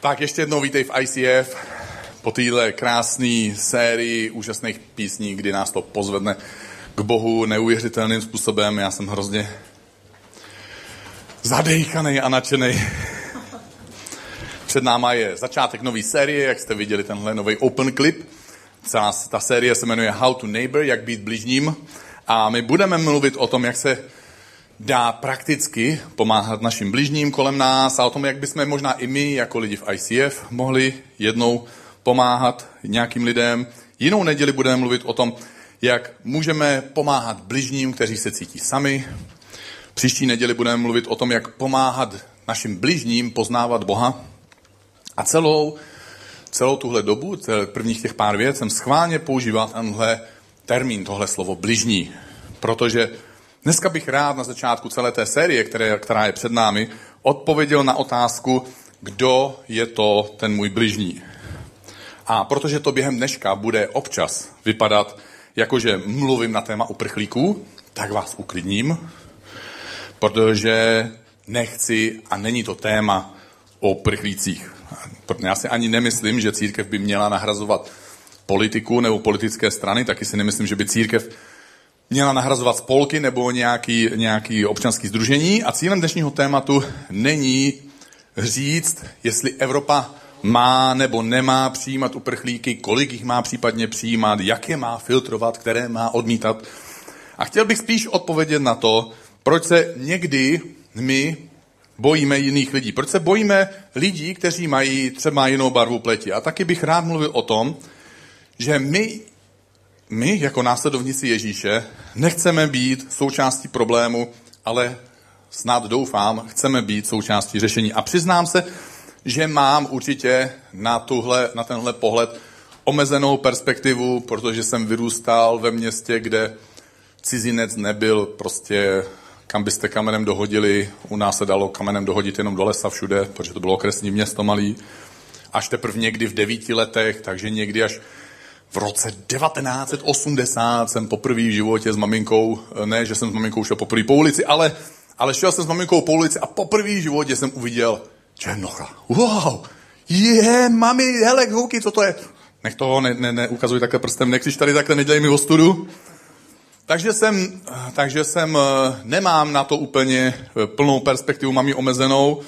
Tak ještě jednou vítej v ICF po téhle krásné sérii úžasných písní, kdy nás to pozvedne k Bohu neuvěřitelným způsobem. Já jsem hrozně zadejchaný a nadšený. Před náma je začátek nové série, jak jste viděli tenhle nový open clip. Ta série se jmenuje How to Neighbor, jak být bližním. A my budeme mluvit o tom, jak se dá prakticky pomáhat našim bližním kolem nás a o tom, jak bychom možná i my, jako lidi v ICF, mohli jednou pomáhat nějakým lidem. Jinou neděli budeme mluvit o tom, jak můžeme pomáhat bližním, kteří se cítí sami. Příští neděli budeme mluvit o tom, jak pomáhat našim bližním poznávat Boha. A celou, celou tuhle dobu, celý prvních těch pár věc, jsem schválně používal tenhle termín, tohle slovo bližní, protože Dneska bych rád na začátku celé té série, které, která je před námi, odpověděl na otázku, kdo je to ten můj bližní. A protože to během dneška bude občas vypadat, jakože mluvím na téma uprchlíků, tak vás uklidním, protože nechci a není to téma o uprchlících. Já si ani nemyslím, že církev by měla nahrazovat politiku nebo politické strany, taky si nemyslím, že by církev měla nahrazovat spolky nebo nějaký, nějaký občanský združení. A cílem dnešního tématu není říct, jestli Evropa má nebo nemá přijímat uprchlíky, kolik jich má případně přijímat, jak je má filtrovat, které má odmítat. A chtěl bych spíš odpovědět na to, proč se někdy my bojíme jiných lidí. Proč se bojíme lidí, kteří mají třeba jinou barvu pleti. A taky bych rád mluvil o tom, že my my, jako následovníci Ježíše, nechceme být součástí problému, ale snad doufám, chceme být součástí řešení. A přiznám se, že mám určitě na, tuhle, na tenhle pohled omezenou perspektivu, protože jsem vyrůstal ve městě, kde cizinec nebyl prostě, kam byste kamenem dohodili, u nás se dalo kamenem dohodit jenom do lesa všude, protože to bylo okresní město malý, až teprve někdy v devíti letech, takže někdy až v roce 1980 jsem poprvé v životě s maminkou, ne, že jsem s maminkou šel poprvé po ulici, ale, ale šel jsem s maminkou po ulici a poprvé v životě jsem uviděl Černocha. Wow, je, mami, hele, houky, co to je? Nech toho ne, ne, ne ukazuj takhle prstem, nechciš tady takhle, nedělej mi ostudu. Takže jsem, takže jsem, eh, nemám na to úplně eh, plnou perspektivu, mám ji omezenou,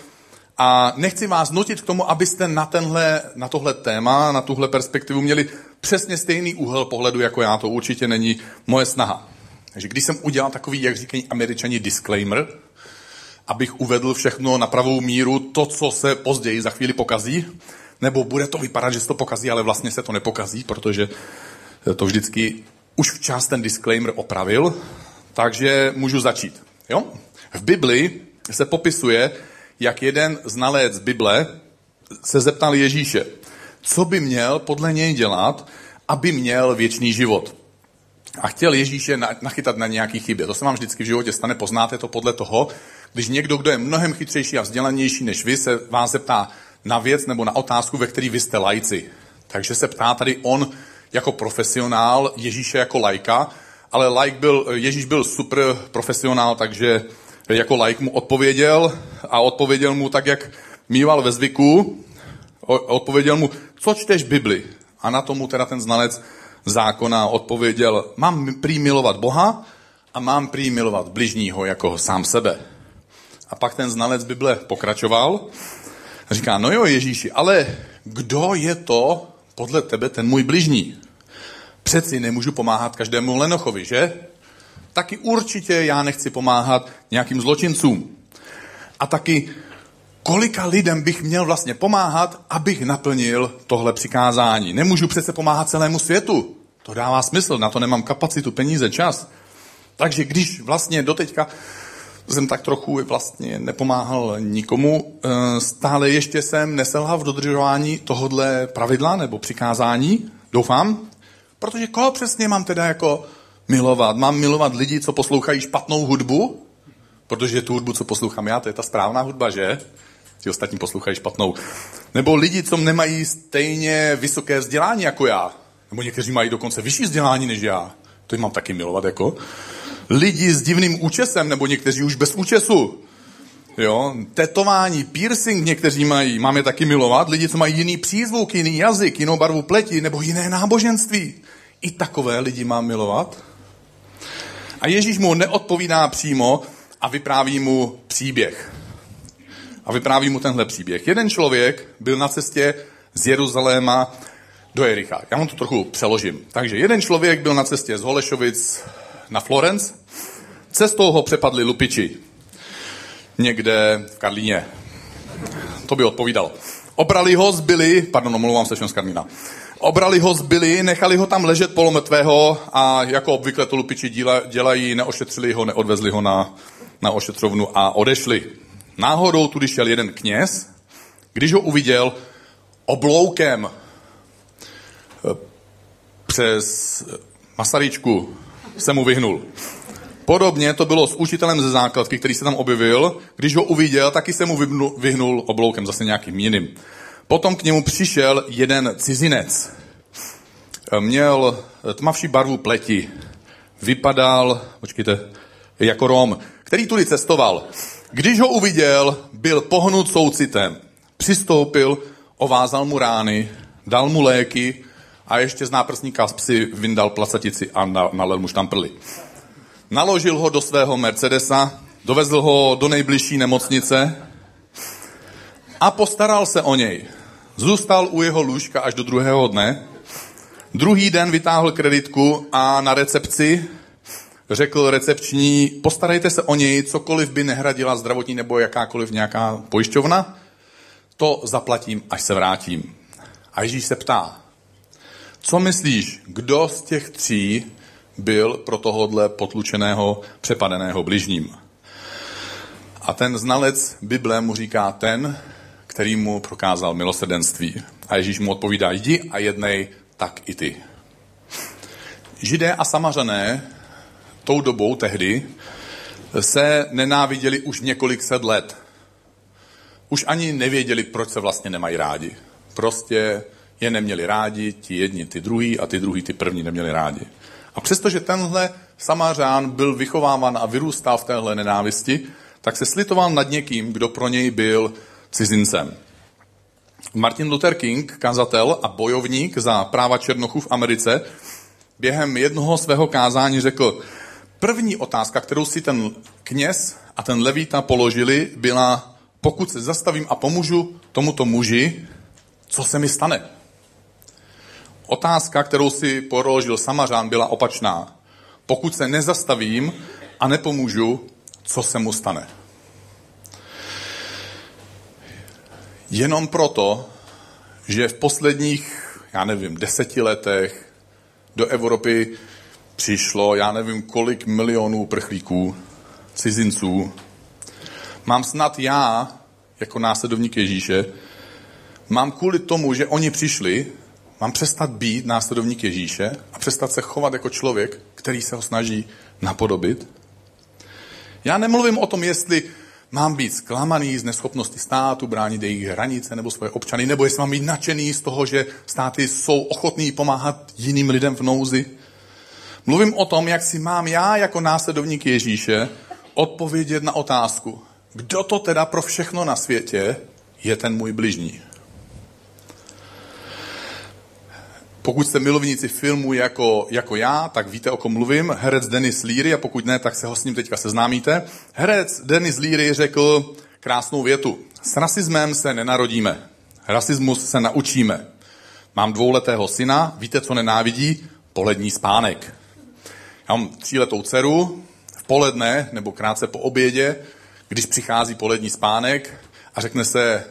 a nechci vás nutit k tomu, abyste na, tenhle, na tohle téma, na tuhle perspektivu měli přesně stejný úhel pohledu jako já. To určitě není moje snaha. Takže když jsem udělal takový, jak říkají američani, disclaimer, abych uvedl všechno na pravou míru, to, co se později za chvíli pokazí, nebo bude to vypadat, že se to pokazí, ale vlastně se to nepokazí, protože to vždycky už včas ten disclaimer opravil, takže můžu začít. Jo? V Bibli se popisuje, jak jeden znalec Bible se zeptal Ježíše, co by měl podle něj dělat, aby měl věčný život. A chtěl Ježíše nachytat na nějaký chybě. To se vám vždycky v životě stane, poznáte to podle toho, když někdo, kdo je mnohem chytřejší a vzdělanější než vy, se vás zeptá na věc nebo na otázku, ve který vy jste lajci. Takže se ptá tady on jako profesionál, Ježíše jako lajka, ale like byl, Ježíš byl super profesionál, takže jako like mu odpověděl a odpověděl mu tak, jak mýval ve zvyku. Odpověděl mu, co čteš Bibli? A na tomu teda ten znalec zákona odpověděl, mám prý milovat Boha a mám prý milovat bližního jako sám sebe. A pak ten znalec Bible pokračoval a říká, no jo Ježíši, ale kdo je to podle tebe ten můj bližní? Přeci nemůžu pomáhat každému lenochovi, že? Taky určitě já nechci pomáhat nějakým zločincům. A taky kolika lidem bych měl vlastně pomáhat, abych naplnil tohle přikázání. Nemůžu přece pomáhat celému světu. To dává smysl, na to nemám kapacitu, peníze, čas. Takže když vlastně doteďka jsem tak trochu vlastně nepomáhal nikomu, eh, stále ještě jsem neselhal v dodržování tohodle pravidla nebo přikázání, doufám, protože koho přesně mám teda jako milovat? Mám milovat lidi, co poslouchají špatnou hudbu? Protože tu hudbu, co poslouchám já, to je ta správná hudba, že? Ti ostatní poslouchají špatnou. Nebo lidi, co nemají stejně vysoké vzdělání jako já. Nebo někteří mají dokonce vyšší vzdělání než já. To jim mám taky milovat jako. Lidi s divným účesem, nebo někteří už bez účesu. Jo, tetování, piercing někteří mají, máme taky milovat, lidi, co mají jiný přízvuk, jiný jazyk, jinou barvu pleti nebo jiné náboženství. I takové lidi mám milovat. A Ježíš mu neodpovídá přímo a vypráví mu příběh. A vypráví mu tenhle příběh. Jeden člověk byl na cestě z Jeruzaléma do Jericha. Já vám to trochu přeložím. Takže jeden člověk byl na cestě z Holešovic na Florence. Cestou ho přepadli lupiči. Někde v Karlíně. To by odpovídalo. Obrali ho, zbyli, pardon, omlouvám se, z Karlína. Obrali ho, zbyli, nechali ho tam ležet polometvého a jako obvykle to lupiči dělají, neošetřili ho, neodvezli ho na, na ošetřovnu a odešli. Náhodou tudy šel jeden kněz, když ho uviděl obloukem přes Masaryčku se mu vyhnul. Podobně to bylo s učitelem ze základky, který se tam objevil. Když ho uviděl, taky se mu vyhnul obloukem, zase nějakým jiným. Potom k němu přišel jeden cizinec. Měl tmavší barvu pleti. Vypadal, počkejte, jako Rom, který tudy cestoval. Když ho uviděl, byl pohnut soucitem. Přistoupil, ovázal mu rány, dal mu léky a ještě z náprsníka z psy vyndal placatici a nalel mu štamprly. Naložil ho do svého Mercedesa, dovezl ho do nejbližší nemocnice a postaral se o něj. Zůstal u jeho lůžka až do druhého dne. Druhý den vytáhl kreditku a na recepci řekl recepční, postarejte se o něj, cokoliv by nehradila zdravotní nebo jakákoliv nějaká pojišťovna, to zaplatím, až se vrátím. A Ježíš se ptá, co myslíš, kdo z těch tří byl pro tohohle potlučeného, přepadeného bližním? A ten znalec Bible mu říká ten, který mu prokázal milosrdenství. A Ježíš mu odpovídá, jdi a jednej, tak i ty. Židé a samařané tou dobou tehdy se nenáviděli už několik set let. Už ani nevěděli, proč se vlastně nemají rádi. Prostě je neměli rádi, ti jedni ty druhý a ty druhý ty první neměli rádi. A přestože tenhle Samařán byl vychováván a vyrůstal v téhle nenávisti, tak se slitoval nad někým, kdo pro něj byl cizincem. Martin Luther King, kazatel a bojovník za práva Černochů v Americe, během jednoho svého kázání řekl, první otázka, kterou si ten kněz a ten levíta položili, byla, pokud se zastavím a pomůžu tomuto muži, co se mi stane? Otázka, kterou si položil Samařán, byla opačná. Pokud se nezastavím a nepomůžu, co se mu stane? Jenom proto, že v posledních, já nevím, deseti letech do Evropy přišlo, já nevím, kolik milionů prchlíků, cizinců. Mám snad já, jako následovník Ježíše, mám kvůli tomu, že oni přišli, mám přestat být následovník Ježíše a přestat se chovat jako člověk, který se ho snaží napodobit. Já nemluvím o tom, jestli mám být zklamaný z neschopnosti státu, bránit jejich hranice nebo svoje občany, nebo jestli mám být nadšený z toho, že státy jsou ochotní pomáhat jiným lidem v nouzi. Mluvím o tom, jak si mám já jako následovník Ježíše odpovědět na otázku, kdo to teda pro všechno na světě je ten můj bližní. Pokud jste milovníci filmu jako, jako já, tak víte, o kom mluvím. Herec Denis Leary, a pokud ne, tak se ho s ním teďka seznámíte. Herec Denis Leary řekl krásnou větu. S rasismem se nenarodíme. Rasismus se naučíme. Mám dvouletého syna, víte, co nenávidí? Polední spánek. Já mám tříletou dceru, v poledne nebo krátce po obědě, když přichází polední spánek a řekne se,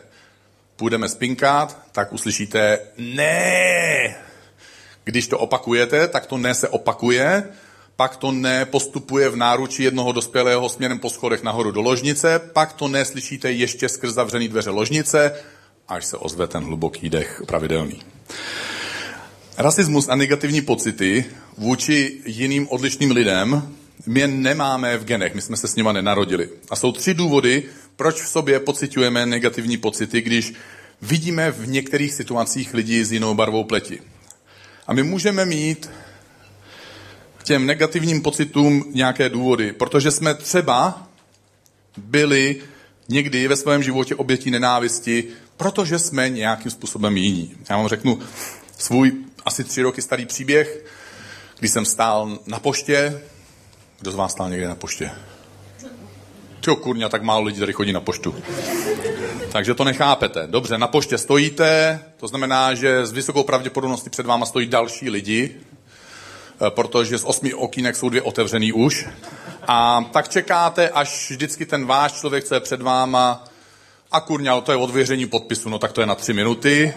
půjdeme spinkat, tak uslyšíte ne, když to opakujete, tak to ne se opakuje, pak to ne postupuje v náručí jednoho dospělého směrem po schodech nahoru do ložnice, pak to neslyšíte ještě skrz zavřený dveře ložnice, až se ozve ten hluboký dech pravidelný. Rasismus a negativní pocity vůči jiným odlišným lidem my nemáme v genech, my jsme se s nima nenarodili. A jsou tři důvody, proč v sobě pocitujeme negativní pocity, když vidíme v některých situacích lidi s jinou barvou pleti. A my můžeme mít k těm negativním pocitům nějaké důvody, protože jsme třeba byli někdy ve svém životě obětí nenávisti, protože jsme nějakým způsobem jiní. Já vám řeknu svůj asi tři roky starý příběh, kdy jsem stál na poště. Kdo z vás stál někde na poště? Tyjo, kurňa, tak málo lidí tady chodí na poštu. Takže to nechápete. Dobře, na poště stojíte, to znamená, že s vysokou pravděpodobností před váma stojí další lidi, eh, protože z osmi okýnek jsou dvě otevřený už. A tak čekáte, až vždycky ten váš člověk, co je před váma, a kurňa, to je odvěření podpisu, no tak to je na tři minuty.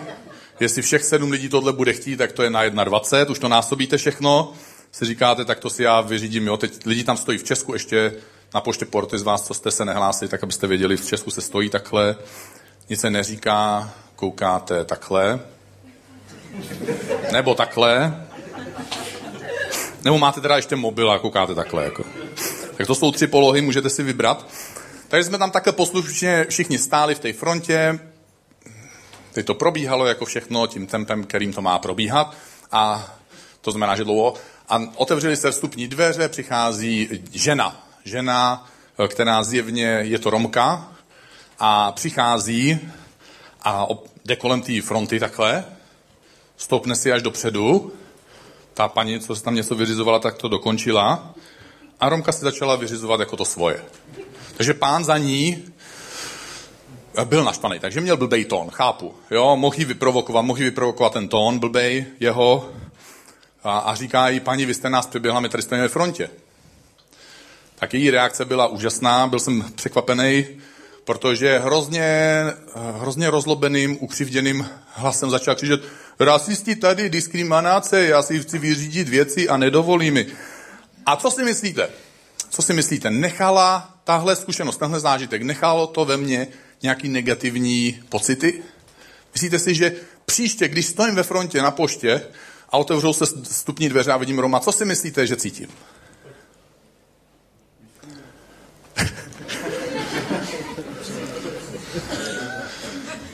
Jestli všech sedm lidí tohle bude chtít, tak to je na 1,20, už to násobíte všechno. Si říkáte, tak to si já vyřídím, jo. Teď lidi tam stojí v Česku ještě na poště porty z vás, co jste se nehlásili, tak abyste věděli, v Česku se stojí takhle, nic se neříká, koukáte takhle, nebo takhle, nebo máte teda ještě mobil a koukáte takhle. Jako. Tak to jsou tři polohy, můžete si vybrat. Takže jsme tam takhle poslušně všichni stáli v té frontě, teď to probíhalo jako všechno tím tempem, kterým to má probíhat a to znamená, že dlouho. A otevřeli se vstupní dveře, přichází žena, žena, eh, která zjevně je to Romka a přichází a jde kolem té fronty takhle, stoupne si až dopředu, ta paní, co se tam něco vyřizovala, tak to dokončila a Romka si začala vyřizovat jako to svoje. Takže pán za ní eh, byl naštvaný, takže měl blbej tón, chápu. Jo, mohl ji vyprovokovat, mohl ji vyprovokovat ten tón blbej jeho a, a říká jí, paní, vy jste nás přeběhla, my tady stojíme ve frontě tak její reakce byla úžasná, byl jsem překvapený, protože hrozně, hrozně rozlobeným, ukřivděným hlasem začal křičet rasisti tady, diskriminace, já si chci vyřídit věci a nedovolí mi. A co si myslíte? Co si myslíte? Nechala tahle zkušenost, tenhle zážitek, nechalo to ve mně nějaký negativní pocity? Myslíte si, že příště, když stojím ve frontě na poště a otevřou se stupní dveře a vidím Roma, co si myslíte, že cítím?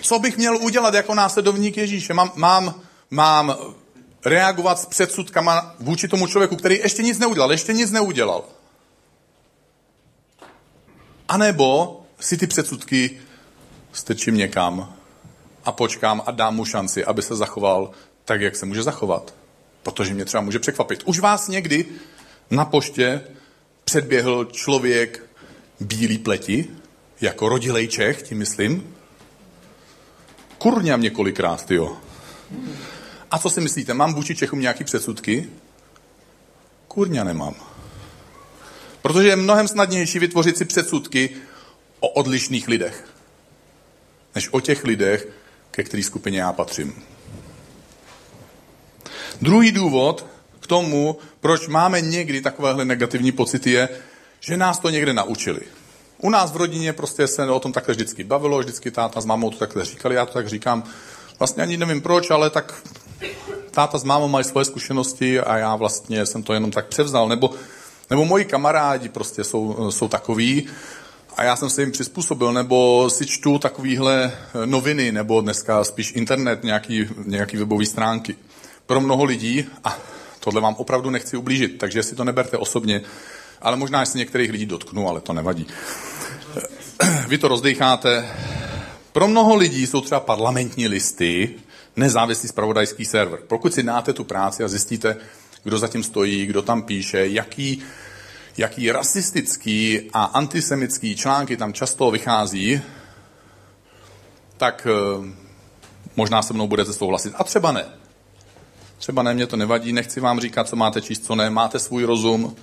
Co bych měl udělat jako následovník Ježíše? Mám, mám, mám reagovat s předsudkama vůči tomu člověku, který ještě nic neudělal, ještě nic neudělal. A nebo si ty předsudky strčím někam a počkám a dám mu šanci, aby se zachoval tak, jak se může zachovat. Protože mě třeba může překvapit. Už vás někdy na poště předběhl člověk bílý pleti, jako rodilej Čech, tím myslím, Kurňa několikrát, jo. A co si myslíte, mám vůči Čechům nějaký předsudky? Kurňa nemám. Protože je mnohem snadnější vytvořit si předsudky o odlišných lidech, než o těch lidech, ke který skupině já patřím. Druhý důvod k tomu, proč máme někdy takovéhle negativní pocity, je, že nás to někde naučili. U nás v rodině prostě se o tom takhle vždycky bavilo, vždycky táta s mámou to takhle říkali, já to tak říkám, vlastně ani nevím proč, ale tak táta s mámou mají svoje zkušenosti a já vlastně jsem to jenom tak převzal, nebo, nebo moji kamarádi prostě jsou, jsou takový a já jsem se jim přizpůsobil, nebo si čtu takovýhle noviny, nebo dneska spíš internet, nějaký, nějaký webové stránky. Pro mnoho lidí, a tohle vám opravdu nechci ublížit, takže si to neberte osobně, ale možná se některých lidí dotknu, ale to nevadí. Vy to rozdecháte. Pro mnoho lidí jsou třeba parlamentní listy nezávislý spravodajský server. Pokud si dáte tu práci a zjistíte, kdo zatím stojí, kdo tam píše, jaký, jaký rasistický a antisemický články tam často vychází, tak eh, možná se mnou budete souhlasit. A třeba ne. Třeba ne, mě to nevadí, nechci vám říkat, co máte číst, co ne, máte svůj rozum,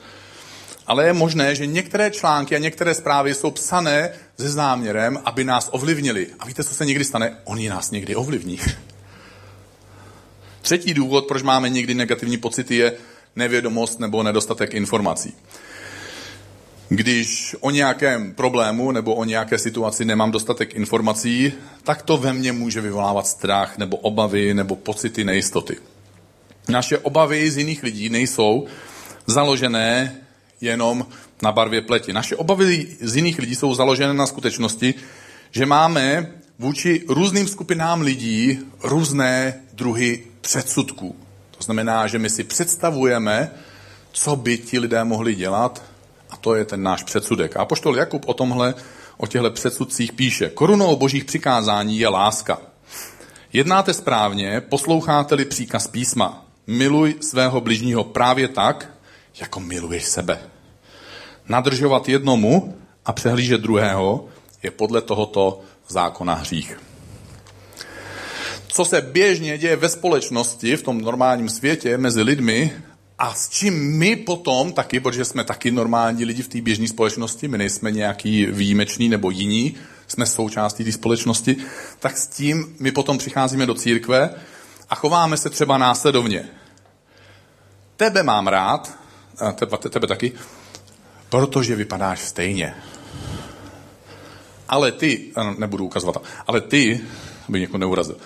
ale je možné, že některé články a některé zprávy jsou psané se záměrem, aby nás ovlivnili. A víte, co se někdy stane? Oni nás někdy ovlivní. Třetí důvod, proč máme někdy negativní pocity, je nevědomost nebo nedostatek informací. Když o nějakém problému nebo o nějaké situaci nemám dostatek informací, tak to ve mně může vyvolávat strach nebo obavy nebo pocity nejistoty. Naše obavy z jiných lidí nejsou založené jenom na barvě pleti. Naše obavy z jiných lidí jsou založené na skutečnosti, že máme vůči různým skupinám lidí různé druhy předsudků. To znamená, že my si představujeme, co by ti lidé mohli dělat, a to je ten náš předsudek. A poštol Jakub o tomhle, o těchto předsudcích píše, korunou božích přikázání je láska. Jednáte správně, posloucháte-li příkaz písma. Miluj svého bližního právě tak, jako miluješ sebe. Nadržovat jednomu a přehlížet druhého je podle tohoto zákona hřích. Co se běžně děje ve společnosti, v tom normálním světě, mezi lidmi, a s čím my potom taky, protože jsme taky normální lidi v té běžné společnosti, my nejsme nějaký výjimečný nebo jiní, jsme součástí té společnosti, tak s tím my potom přicházíme do církve a chováme se třeba následovně. Tebe mám rád, a tebe, tebe taky, protože vypadáš stejně. Ale ty, nebudu ukazovat, ale ty, aby někoho neurazil,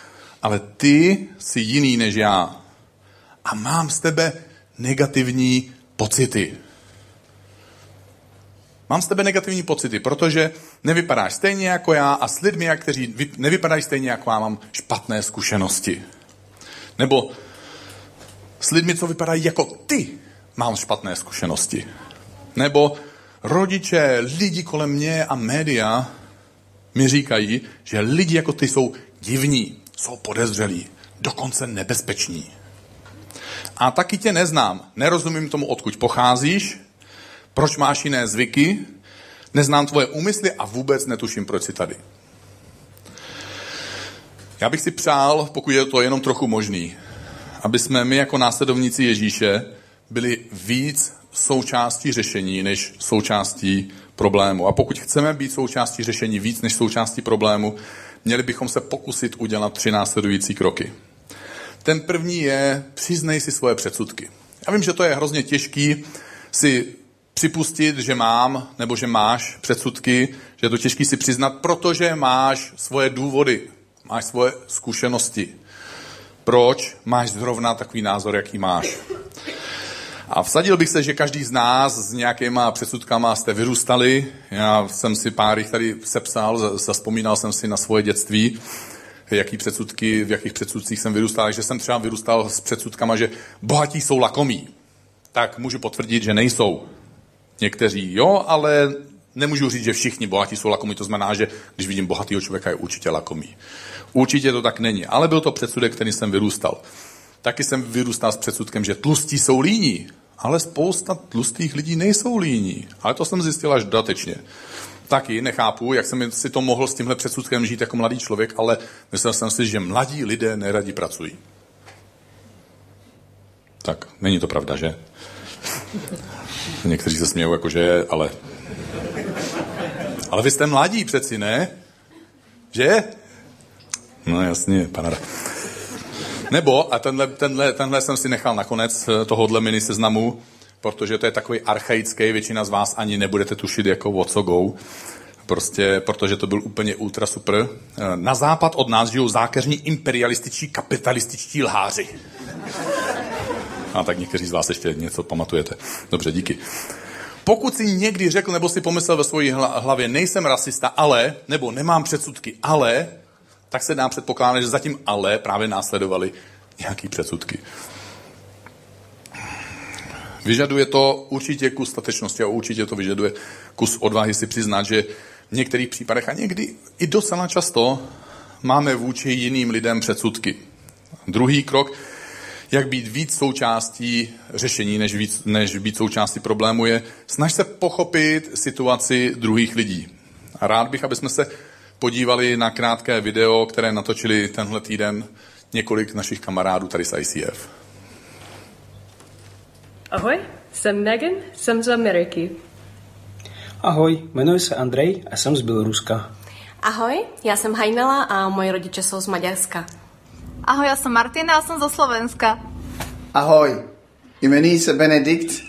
ale ty jsi jiný než já. A mám z tebe negativní pocity. Mám z tebe negativní pocity, protože nevypadáš stejně jako já a s lidmi, kteří nevypadají stejně jako já, mám špatné zkušenosti. Nebo s lidmi, co vypadají jako ty, mám špatné zkušenosti. Nebo rodiče, lidi kolem mě a média mi říkají, že lidi jako ty jsou divní, jsou podezřelí, dokonce nebezpeční. A taky tě neznám, nerozumím tomu, odkud pocházíš, proč máš jiné zvyky, neznám tvoje úmysly a vůbec netuším, proč jsi tady. Já bych si přál, pokud je to jenom trochu možný, aby jsme my jako následovníci Ježíše byli víc součástí řešení než součástí problému. A pokud chceme být součástí řešení víc než součástí problému, měli bychom se pokusit udělat tři následující kroky. Ten první je, přiznej si svoje předsudky. Já vím, že to je hrozně těžký si připustit, že mám nebo že máš předsudky, že je to těžký si přiznat, protože máš svoje důvody, máš svoje zkušenosti. Proč máš zrovna takový názor, jaký máš? A vsadil bych se, že každý z nás s nějakýma předsudkama jste vyrůstali. Já jsem si pár jich tady sepsal, zaspomínal jsem si na svoje dětství, jaký předsudky, v jakých předsudcích jsem vyrůstal. Takže jsem třeba vyrůstal s předsudkama, že bohatí jsou lakomí. Tak můžu potvrdit, že nejsou. Někteří jo, ale nemůžu říct, že všichni bohatí jsou lakomí. To znamená, že když vidím bohatého člověka, je určitě lakomý. Určitě to tak není. Ale byl to předsudek, který jsem vyrůstal. Taky jsem vyrůstal s předsudkem, že tlustí jsou líní, ale spousta tlustých lidí nejsou líní. Ale to jsem zjistil až dodatečně. Taky nechápu, jak jsem si to mohl s tímhle předsudkem žít jako mladý člověk, ale myslel jsem si, že mladí lidé neradi pracují. Tak, není to pravda, že? Někteří se smějou, jako že je, ale... Ale vy jste mladí přeci, ne? Že? No jasně, panada. Nebo, a tenhle, tenhle, tenhle jsem si nechal nakonec eh, tohohle mini seznamu, protože to je takový archaický, většina z vás ani nebudete tušit jako what so go, prostě, protože to byl úplně ultra super. Eh, na západ od nás žijou zákeřní imperialističtí, kapitalističtí lháři. A tak někteří z vás ještě něco pamatujete. Dobře, díky. Pokud si někdy řekl nebo si pomyslel ve své hlavě, nejsem rasista, ale, nebo nemám předsudky, ale, tak se dá předpokládat, že zatím ale právě následovali nějaký předsudky. Vyžaduje to určitě kus statečnosti a určitě to vyžaduje kus odvahy si přiznat, že v některých případech a někdy i docela často máme vůči jiným lidem předsudky. Druhý krok, jak být víc součástí řešení, než, víc, než být součástí problému, je snaž se pochopit situaci druhých lidí. A rád bych, aby jsme se podívali na krátké video, které natočili tenhle týden několik našich kamarádů tady z ICF. Ahoj, jsem Megan, jsem z Ameriky. Ahoj, jmenuji se Andrej a jsem z Běloruska. Ahoj, já jsem Hajnela a moji rodiče jsou z Maďarska. Ahoj, já jsem Martina a jsem ze Slovenska. Ahoj, jmenuji se Benedikt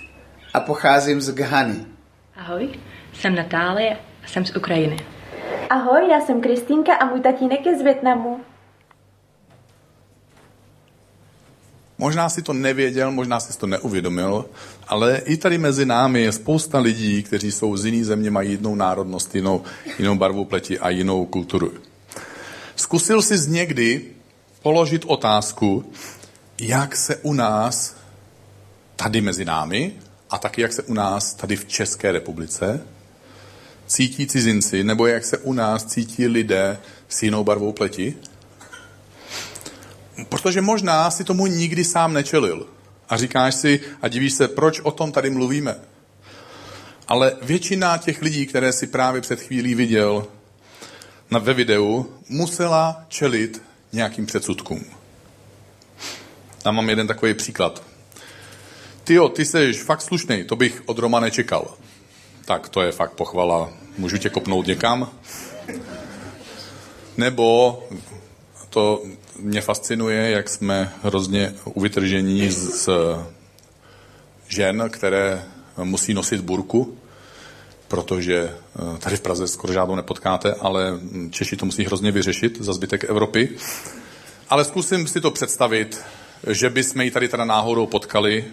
a pocházím z Ghany. Ahoj, jsem Natálie a jsem z Ukrajiny. Ahoj, já jsem Kristýnka a můj tatínek je z Větnamu. Možná si to nevěděl, možná si to neuvědomil, ale i tady mezi námi je spousta lidí, kteří jsou z jiný země, mají jinou národnost, jinou, jinou barvu pleti a jinou kulturu. Zkusil jsi někdy položit otázku, jak se u nás tady mezi námi a taky jak se u nás tady v České republice cítí cizinci, nebo jak se u nás cítí lidé s jinou barvou pleti? Protože možná si tomu nikdy sám nečelil. A říkáš si a divíš se, proč o tom tady mluvíme. Ale většina těch lidí, které si právě před chvílí viděl na, ve videu, musela čelit nějakým předsudkům. Tam mám jeden takový příklad. Ty jo, ty jsi fakt slušný, to bych od Roma nečekal. Tak to je fakt pochvala. Můžu tě kopnout někam? Nebo to mě fascinuje, jak jsme hrozně uvytržení z, z žen, které musí nosit burku, protože eh, tady v Praze skoro žádnou nepotkáte, ale Češi to musí hrozně vyřešit za zbytek Evropy. Ale zkusím si to představit, že bychom ji tady teda náhodou potkali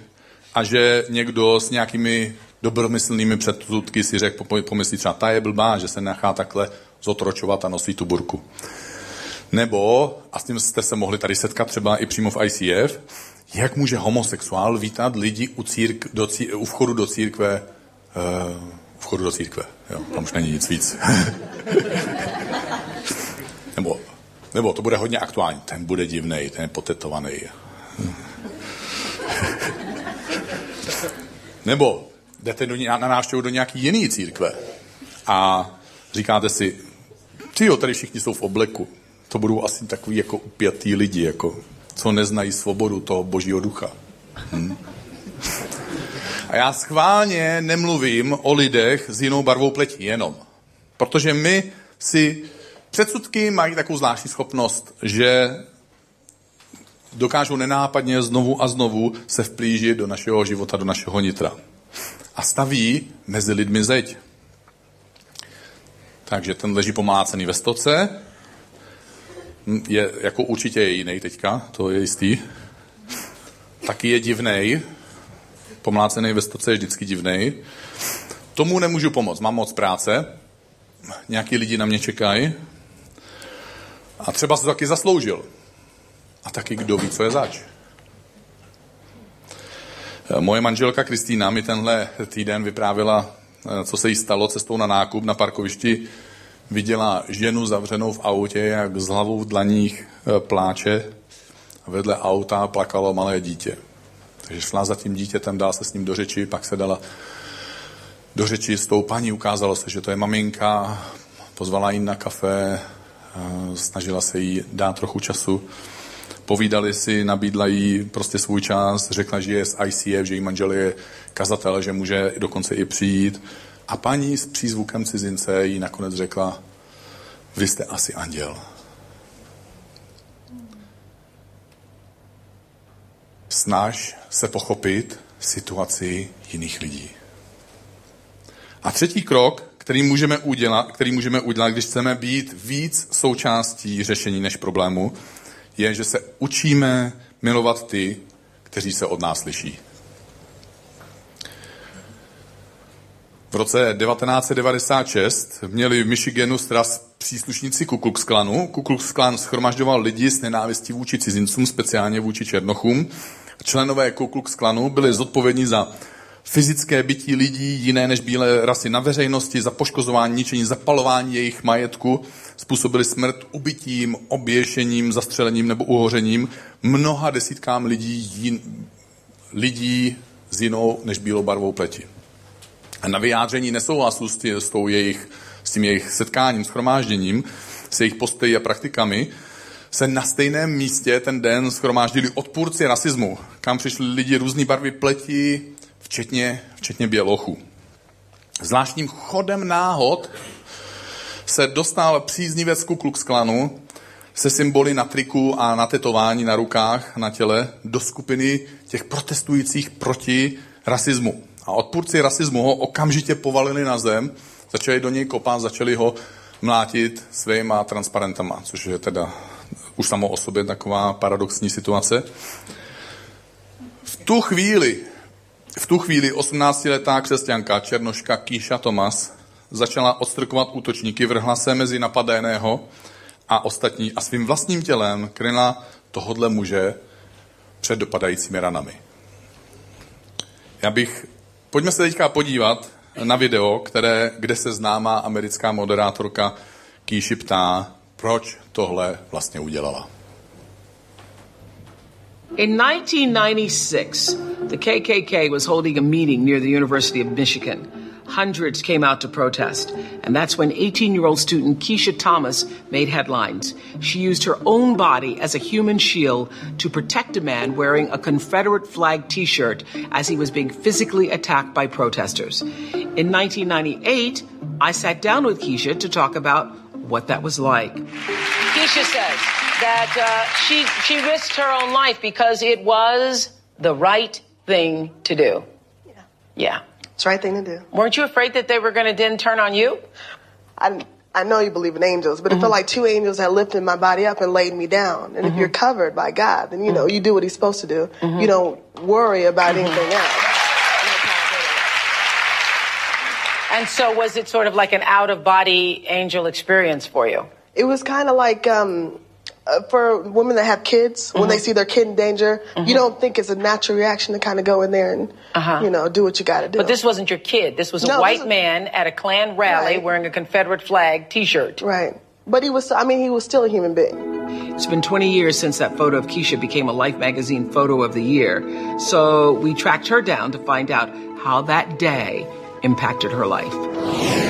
a že někdo s nějakými dobromyslnými předsudky si řekl, pomyslí třeba, ta je blbá, že se nechá takhle zotročovat a nosí tu burku. Nebo, a s tím jste se mohli tady setkat třeba i přímo v ICF, jak může homosexuál vítat lidi u, círk, do cí, u vchodu do církve, uh, vchodu do církve, jo, tam už není nic víc. nebo, nebo to bude hodně aktuální, ten bude divný, ten je potetovaný. nebo jdete do, na návštěvu do nějaký jiný církve a říkáte si, ty jo, tady všichni jsou v obleku, to budou asi takový jako upjatý lidi, jako, co neznají svobodu toho božího ducha. Hm? A já schválně nemluvím o lidech s jinou barvou pleti, jenom. Protože my si předsudky mají takovou zvláštní schopnost, že dokážou nenápadně znovu a znovu se vplížit do našeho života, do našeho nitra. A staví mezi lidmi zeď. Takže ten leží pomácený ve stoce, je, jako určitě je jiný teďka, to je jistý. Taky je divnej, pomlácený ve stoce je vždycky divnej. Tomu nemůžu pomoct, mám moc práce, nějaký lidi na mě čekají a třeba se taky zasloužil. A taky kdo ví, co je zač. Moje manželka Kristýna mi tenhle týden vyprávila, co se jí stalo cestou na nákup na parkovišti viděla ženu zavřenou v autě, jak s hlavou v dlaních e, pláče vedle auta plakalo malé dítě. Takže šla za tím dítětem, dala se s ním do řeči, pak se dala do řeči s tou paní, ukázalo se, že to je maminka, pozvala ji na kafe, e, snažila se jí dát trochu času. Povídali si, nabídla jí prostě svůj čas, řekla, že je z ICF, že jí manžel je kazatel, že může dokonce i přijít. A paní s přízvukem cizince jí nakonec řekla, vy jste asi anděl. Snaž se pochopit situaci jiných lidí. A třetí krok, který můžeme udělat, který můžeme udělat, když chceme být víc součástí řešení než problému, je, že se učíme milovat ty, kteří se od nás liší. V roce 1996 měli v Michiganu stras příslušníci Ku Klux Klanu. Ku Klux Klan schromažďoval lidi s nenávistí vůči cizincům, speciálně vůči černochům. Členové Ku Klux Klanu byli zodpovědní za fyzické bytí lidí jiné než bílé rasy na veřejnosti, za poškozování, ničení, zapalování jejich majetku, způsobili smrt ubytím, oběšením, zastřelením nebo uhořením mnoha desítkám lidí, jin, lidí s jinou než bílou barvou pleti. Na vyjádření nesouhlasu s, tě, s, tou jejich, s tím jejich setkáním, schromážděním, s jejich postoji a praktikami, se na stejném místě ten den schromáždili odpůrci rasismu, kam přišli lidi různý barvy pleti, včetně, včetně bělochů. Zvláštním chodem náhod se dostal příznivec Ku Klux Klanu se symboly na triku a na tetování na rukách, na těle, do skupiny těch protestujících proti rasismu. A odpůrci rasismu ho okamžitě povalili na zem, začali do něj kopat, začali ho mlátit svýma transparentama, což je teda už samo o sobě taková paradoxní situace. V tu chvíli, v tu chvíli 18-letá křesťanka Černoška Kíša Tomas začala odstrkovat útočníky, vrhla se mezi napadeného a ostatní a svým vlastním tělem kryla tohodle muže před dopadajícími ranami. Já bych Pojďme se teďka podívat na video, které, kde se známá americká moderátorka Kýši ptá, proč tohle vlastně udělala. In 1996, the KKK was holding a meeting near the University of Michigan. Hundreds came out to protest, and that's when 18 year old student Keisha Thomas made headlines. She used her own body as a human shield to protect a man wearing a Confederate flag t shirt as he was being physically attacked by protesters. In 1998, I sat down with Keisha to talk about what that was like. Keisha says that uh, she, she risked her own life because it was the right thing to do. Yeah. Yeah. It's the right thing to do. Weren't you afraid that they were going to then turn on you? I, I know you believe in angels, but it felt mm-hmm. like two angels had lifted my body up and laid me down. And if you're mm-hmm. covered by God, then you know mm-hmm. you do what He's supposed to do. You don't worry about anything else. And so was it sort of like an out of body angel experience for you? It was kind of like um, Uh, for women that have kids when they mm-hmm. see their kid in danger. You mm-hmm. don't think it's a natural reaction to kind of go in there and Uh-huh. you know do what you got to do. But this wasn't your kid. This was a No, this white is- man at a Klan rally Right. wearing a Confederate flag T-shirt. right. But he was. I mean, he was still a human being. It's been 20 years since that photo of Keisha became a Life magazine photo of the year. So we tracked her down to find out how that day impacted her life.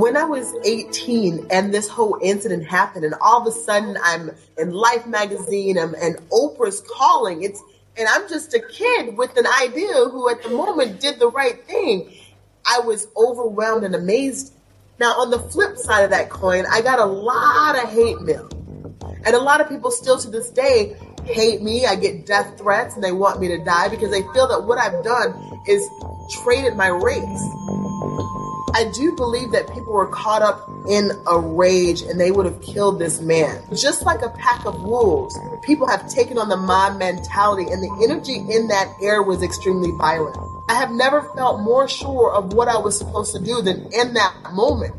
When I was 18 and this whole incident happened, and all of a sudden I'm in Life magazine and, and Oprah's calling, it's and I'm just a kid with an idea who at the moment did the right thing. I was overwhelmed and amazed. Now, on the flip side of that coin, I got a lot of hate mail. And a lot of people still to this day hate me. I get death threats and they want me to die because they feel that what I've done is traded my race. I do believe that people were caught up in a rage and they would have killed this man. Just like a pack of wolves, people have taken on the mob mentality and the energy in that air was extremely violent. I have never felt more sure of what I was supposed to do than in that moment.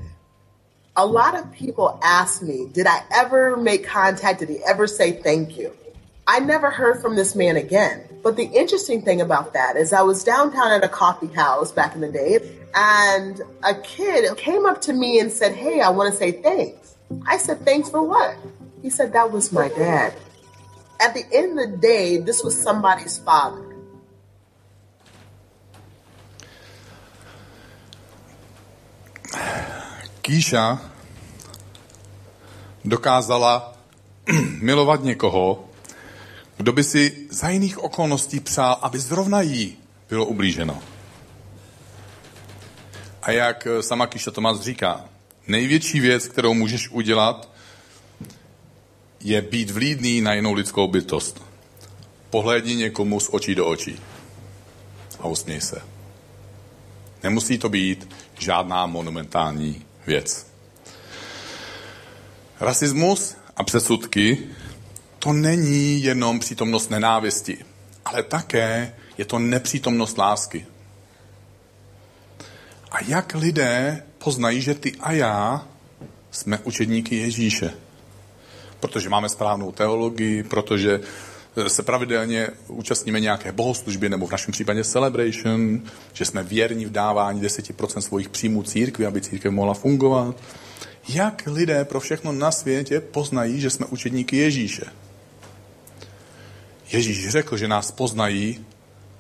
A lot of people ask me, did I ever make contact? Did he ever say thank you? I never heard from this man again. But the interesting thing about that is I was downtown at a coffee house back in the day and a kid came up to me and said, Hey, I want to say thanks. I said, Thanks for what? He said, That was my dad. At the end of the day, this was somebody's father. Kýša dokázala milovat někoho, kdo by si za jiných okolností přál, aby zrovna jí bylo ublíženo. A jak eh, sama Kýša Tomás říká, největší věc, kterou můžeš udělat, je být vlídný na jinou lidskou bytost. Pohlédni někomu z očí do očí a usměj se. Nemusí to být žádná monumentální věc. Rasismus a předsudky to není jenom přítomnost nenávisti, ale také je to nepřítomnost lásky. A jak lidé poznají, že ty a já jsme učedníky Ježíše? Protože máme správnou teologii, protože se pravidelně účastníme nějaké bohoslužby nebo v našem případě celebration, že jsme věrní v dávání 10% svých příjmů církvi, aby církev mohla fungovat. Jak lidé pro všechno na světě poznají, že jsme učedníky Ježíše? Ježíš řekl, že nás poznají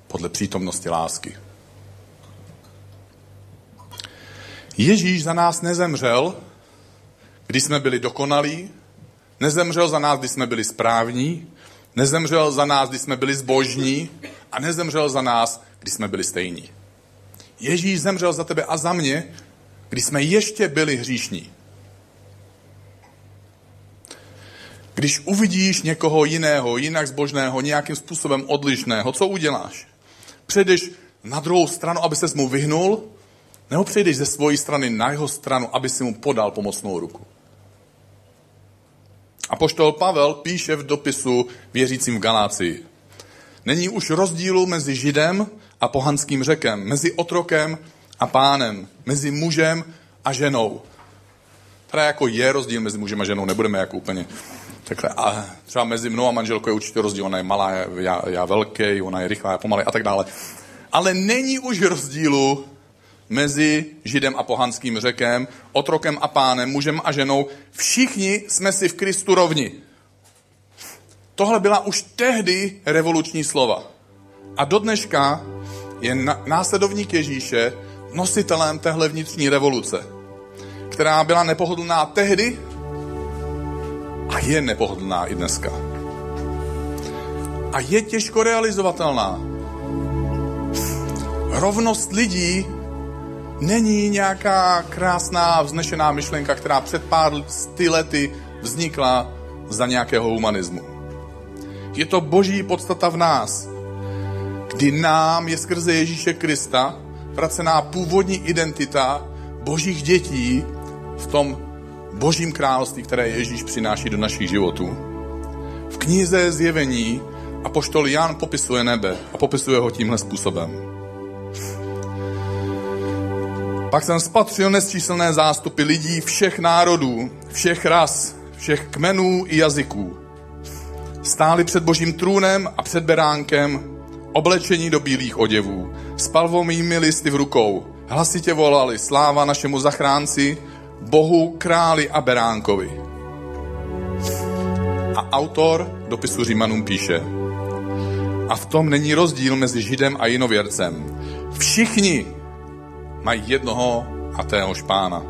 podle přítomnosti lásky. Ježíš za nás nezemřel, když jsme byli dokonalí, nezemřel za nás, když jsme byli správní, nezemřel za nás, když jsme byli zbožní a nezemřel za nás, když jsme byli stejní. Ježíš zemřel za tebe a za mě, když jsme ještě byli hříšní. Když uvidíš někoho jiného, jinak zbožného, nějakým způsobem odlišného, co uděláš? Přejdeš na druhou stranu, aby se mu vyhnul, nebo přejdeš ze své strany na jeho stranu, aby si mu podal pomocnou ruku? A poštol Pavel píše v dopisu věřícím v Galácii. Není už rozdílu mezi Židem a pohanským řekem, mezi otrokem a pánem, mezi mužem a ženou. Teda jako je rozdíl mezi mužem a ženou, nebudeme jako úplně takhle. A třeba mezi mnou a manželkou je určitě rozdíl, ona je malá, já, já velký, ona je rychlá, já pomalý a tak dále. Ale není už rozdílu mezi Židem a pohanským řekem, otrokem a pánem, mužem a ženou. Všichni jsme si v Kristu rovni. Tohle byla už tehdy revoluční slova. A do dneška je následovník Ježíše nositelem téhle vnitřní revoluce, která byla nepohodlná tehdy a je nepohodlná i dneska. A je těžko realizovatelná. Rovnost lidí není nějaká krásná, vznešená myšlenka, která před pár sty lety vznikla za nějakého humanismu. Je to boží podstata v nás, kdy nám je skrze Ježíše Krista vracená původní identita božích dětí v tom božím království, které Ježíš přináší do našich životů. V knize Zjevení apoštol Jan popisuje nebe a popisuje ho tímhle způsobem. Pak jsem spatřil nesčíslné zástupy lidí všech národů, všech ras, všech kmenů i jazyků. Stáli před božím trůnem a před beránkem, oblečení do bílých oděvů, s palvomými listy v rukou. Hlasitě volali sláva našemu zachránci, Bohu, králi a beránkovi. A autor dopisu Římanům píše, a v tom není rozdíl mezi Židem a jinověrcem. Všichni mají jednoho a téhož pána.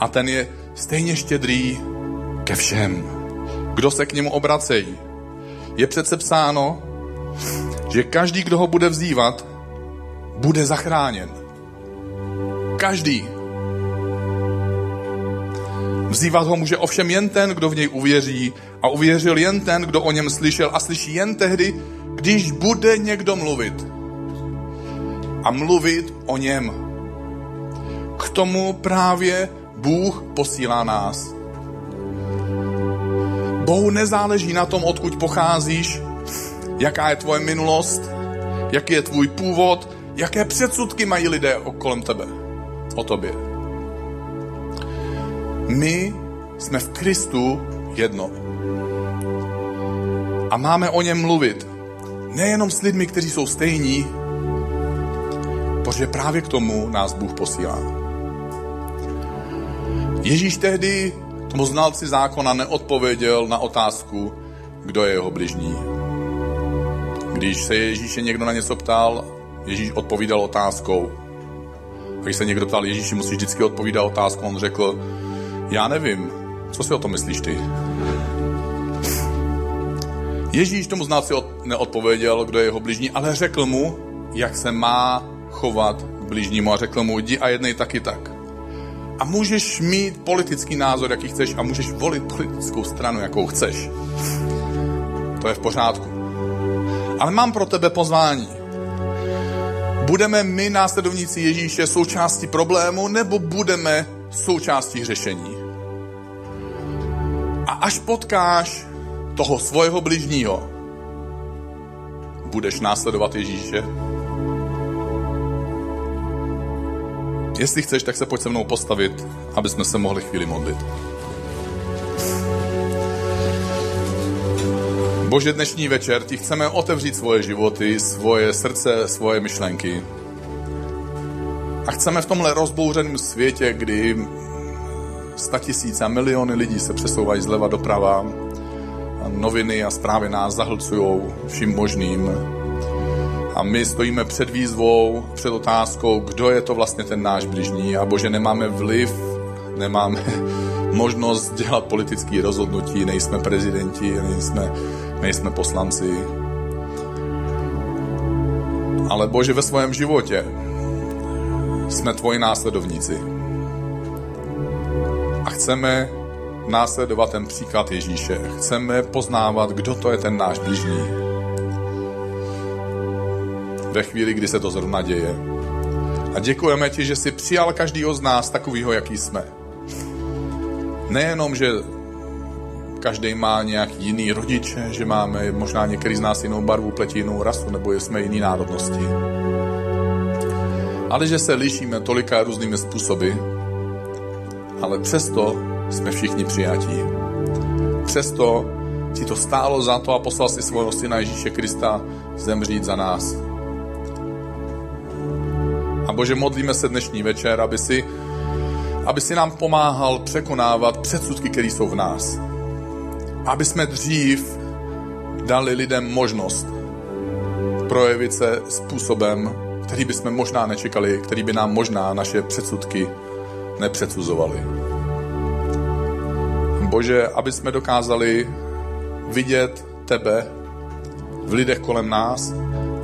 A ten je stejně štědrý ke všem, kdo se k němu obracejí. Je přece psáno, že každý, kdo ho bude vzývat, bude zachráněn. Každý. Vzývat ho může ovšem jen ten, kdo v něj uvěří a uvěřil jen ten, kdo o něm slyšel a slyší jen tehdy, když bude někdo mluvit. A mluvit o něm k tomu právě Bůh posílá nás. Bohu nezáleží na tom, odkud pocházíš, jaká je tvoje minulost, jaký je tvůj původ, jaké předsudky mají lidé kolem tebe, o tobě. My jsme v Kristu jedno. A máme o něm mluvit. Nejenom s lidmi, kteří jsou stejní, protože právě k tomu nás Bůh posílá. Ježíš tehdy tomu znalci zákona neodpověděl na otázku, kdo je jeho bližní. Když se Ježíše někdo na něco ptal, Ježíš odpovídal otázkou. Když se někdo ptal Ježíši, musíš vždycky odpovídat otázkou, on řekl, já nevím, co si o tom myslíš ty? Ježíš tomu znalci neodpověděl, kdo je jeho bližní, ale řekl mu, jak se má chovat k bližnímu a řekl mu, jdi a jednej taky tak. A můžeš mít politický názor, jaký chceš a můžeš volit politickou stranu, jakou chceš. To je v pořádku. Ale mám pro tebe pozvání. Budeme my, následovníci Ježíše, součástí problému, nebo budeme součástí řešení? Až potkáš toho svého bližního, budeš následovat Ježíše? Jestli chceš, tak se pojď se mnou postavit, aby jsme se mohli chvíli modlit. Bože, dnešní večer ti chceme otevřít svoje životy, svoje srdce, svoje myšlenky. A chceme v tomhle rozbouřeném světě, kdy tisíce a miliony lidí se přesouvají zleva doprava, a noviny a zprávy nás zahlcují vším možným, a my stojíme před výzvou, před otázkou, kdo je to vlastně ten náš bližní a bože, nemáme vliv, nemáme možnost dělat politické rozhodnutí, nejsme prezidenti, nejsme, nejsme poslanci. Ale bože, ve svém životě jsme tvoji následovníci. A chceme následovat ten příklad Ježíše. Chceme poznávat, kdo to je ten náš bližní ve chvíli, kdy se to zrovna děje. A děkujeme ti, že jsi přijal každýho z nás takovýho, jaký jsme. Nejenom, že každý má nějak jiný rodiče, že máme možná některý z nás jinou barvu, pletí jinou rasu, nebo jsme jiný národnosti. Ale že se lišíme tolika různými způsoby, ale přesto jsme všichni přijatí. Přesto ti to stálo za to a poslal si svého syna Ježíše Krista zemřít za nás A Bože, modlíme se dnešní večer, aby si, aby si nám pomáhal překonávat předsudky, které jsou v nás. Aby jsme dřív dali lidem možnost projevit se způsobem, který bychom možná nečekali, který by nám možná naše předsudky nepředsuzovaly. Bože, aby jsme dokázali vidět tebe v lidech kolem nás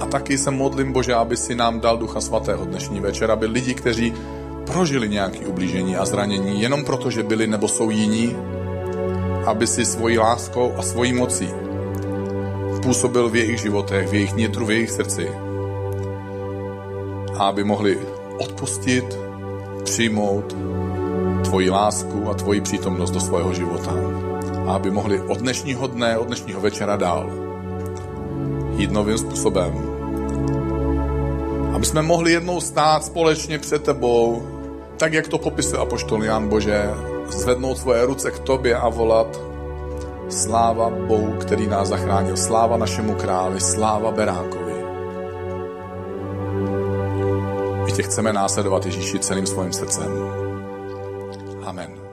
a taky se modlím, Bože, aby si nám dal Ducha Svatého dnešní večer, aby lidi, kteří prožili nějaké ublížení a zranění jenom proto, že byli nebo jsou jiní, aby si svojí láskou a svojí mocí působil v jejich životech, v jejich nitru, v jejich srdci. A aby mohli odpustit, přijmout tvoji lásku a tvoji přítomnost do svého života. A aby mohli od dnešního dne, od dnešního večera dál jít novým způsobem. Aby jsme mohli jednou stát společně před tebou, tak jak to popisuje apoštol Jan Bože, zvednout svoje ruce k tobě a volat Sláva Bohu, který nás zachránil. Sláva našemu králi, sláva Berákovi. My tě chceme následovat Ježíši celým svým srdcem. Amen.